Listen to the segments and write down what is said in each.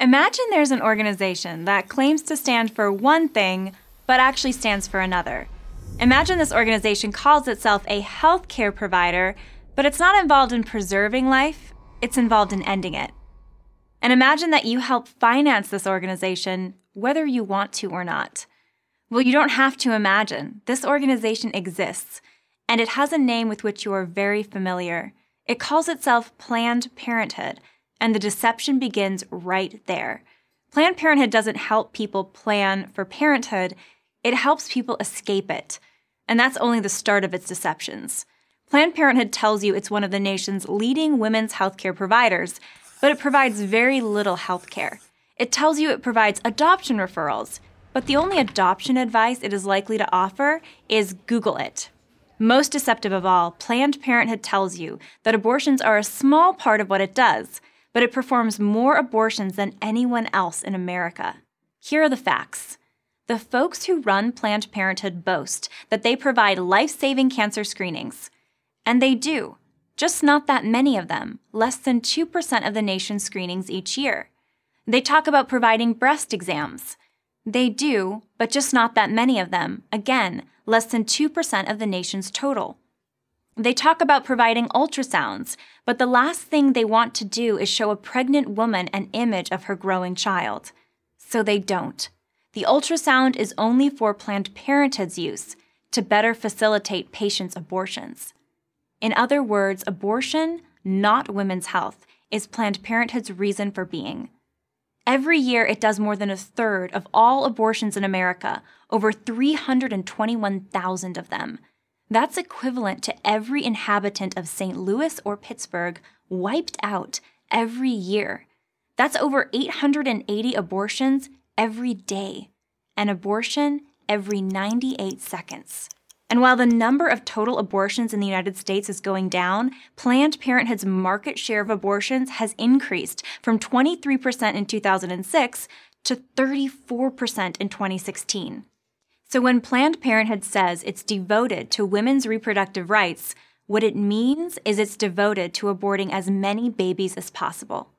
Imagine there's an organization that claims to stand for one thing, but actually stands for another. Imagine this organization calls itself a healthcare provider, but it's not involved in preserving life, it's involved in ending it. And imagine that you help finance this organization, whether you want to or not. Well, you don't have to imagine. This organization exists, and it has a name with which you are very familiar. It calls itself Planned Parenthood, and the deception begins right there. Planned Parenthood doesn't help people plan for parenthood, it helps people escape it. And that's only the start of its deceptions. Planned Parenthood tells you it's one of the nation's leading women's healthcare providers, but it provides very little healthcare. It tells you it provides adoption referrals, but the only adoption advice it is likely to offer is Google it. Most deceptive of all, Planned Parenthood tells you that abortions are a small part of what it does, but it performs more abortions than anyone else in America. Here are the facts. The folks who run Planned Parenthood boast that they provide life saving cancer screenings. And they do, just not that many of them, less than 2% of the nation's screenings each year. They talk about providing breast exams. They do, but just not that many of them, again, less than 2% of the nation's total. They talk about providing ultrasounds, but the last thing they want to do is show a pregnant woman an image of her growing child. So they don't. The ultrasound is only for Planned Parenthood's use to better facilitate patients' abortions. In other words, abortion, not women's health, is Planned Parenthood's reason for being. Every year, it does more than a third of all abortions in America, over 321,000 of them. That's equivalent to every inhabitant of St. Louis or Pittsburgh wiped out every year. That's over 880 abortions every day, an abortion every 98 seconds. And while the number of total abortions in the United States is going down, Planned Parenthood's market share of abortions has increased from 23% in 2006 to 34% in 2016. So when Planned Parenthood says it's devoted to women's reproductive rights, what it means is it's devoted to aborting as many babies as possible.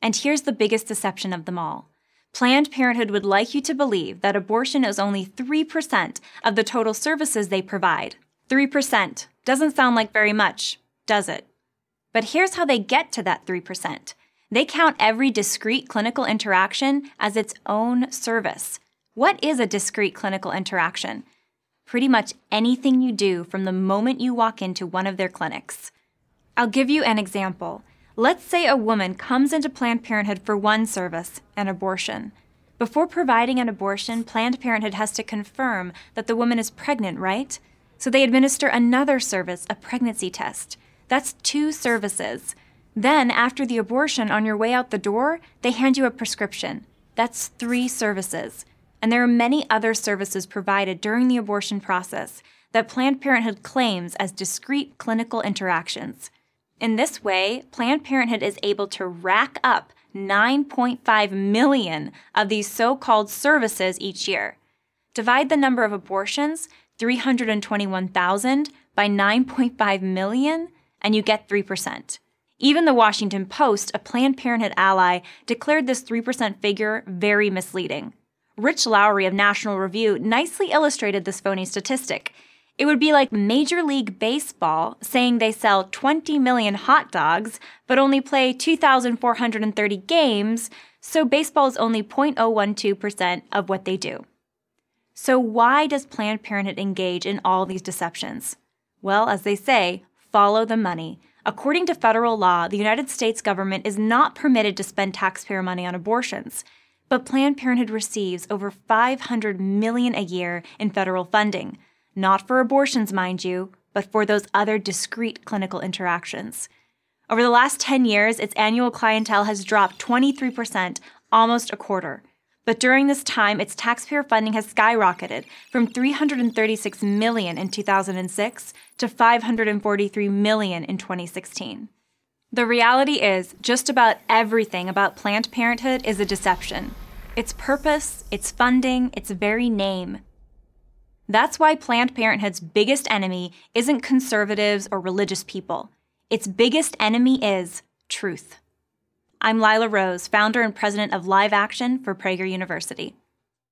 And here's the biggest deception of them all Planned Parenthood would like you to believe that abortion is only 3% of the total services they provide. 3% doesn't sound like very much, does it? But here's how they get to that 3%. They count every discrete clinical interaction as its own service. What is a discrete clinical interaction? Pretty much anything you do from the moment you walk into one of their clinics. I'll give you an example. Let's say a woman comes into Planned Parenthood for one service, an abortion. Before providing an abortion, Planned Parenthood has to confirm that the woman is pregnant, right? So they administer another service, a pregnancy test. That's two services. Then, after the abortion, on your way out the door, they hand you a prescription. That's three services. And there are many other services provided during the abortion process that Planned Parenthood claims as discrete clinical interactions. In this way, Planned Parenthood is able to rack up 9.5 million of these so called services each year. Divide the number of abortions, 321,000, by 9.5 million, and you get 3%. Even the Washington Post, a Planned Parenthood ally, declared this 3% figure very misleading. Rich Lowry of National Review nicely illustrated this phony statistic. It would be like Major League Baseball saying they sell 20 million hot dogs, but only play 2,430 games, so baseball is only 0.012% of what they do. So, why does Planned Parenthood engage in all these deceptions? Well, as they say, follow the money. According to federal law, the United States government is not permitted to spend taxpayer money on abortions, but Planned Parenthood receives over 500 million a year in federal funding not for abortions, mind you, but for those other discrete clinical interactions. Over the last 10 years, its annual clientele has dropped 23%, almost a quarter. But during this time, its taxpayer funding has skyrocketed from 336 million in 2006 to 543 million in 2016. The reality is, just about everything about Planned Parenthood is a deception. Its purpose, its funding, its very name. That's why Planned Parenthood's biggest enemy isn't conservatives or religious people. Its biggest enemy is truth. I'm Lila Rose, founder and president of Live Action for Prager University.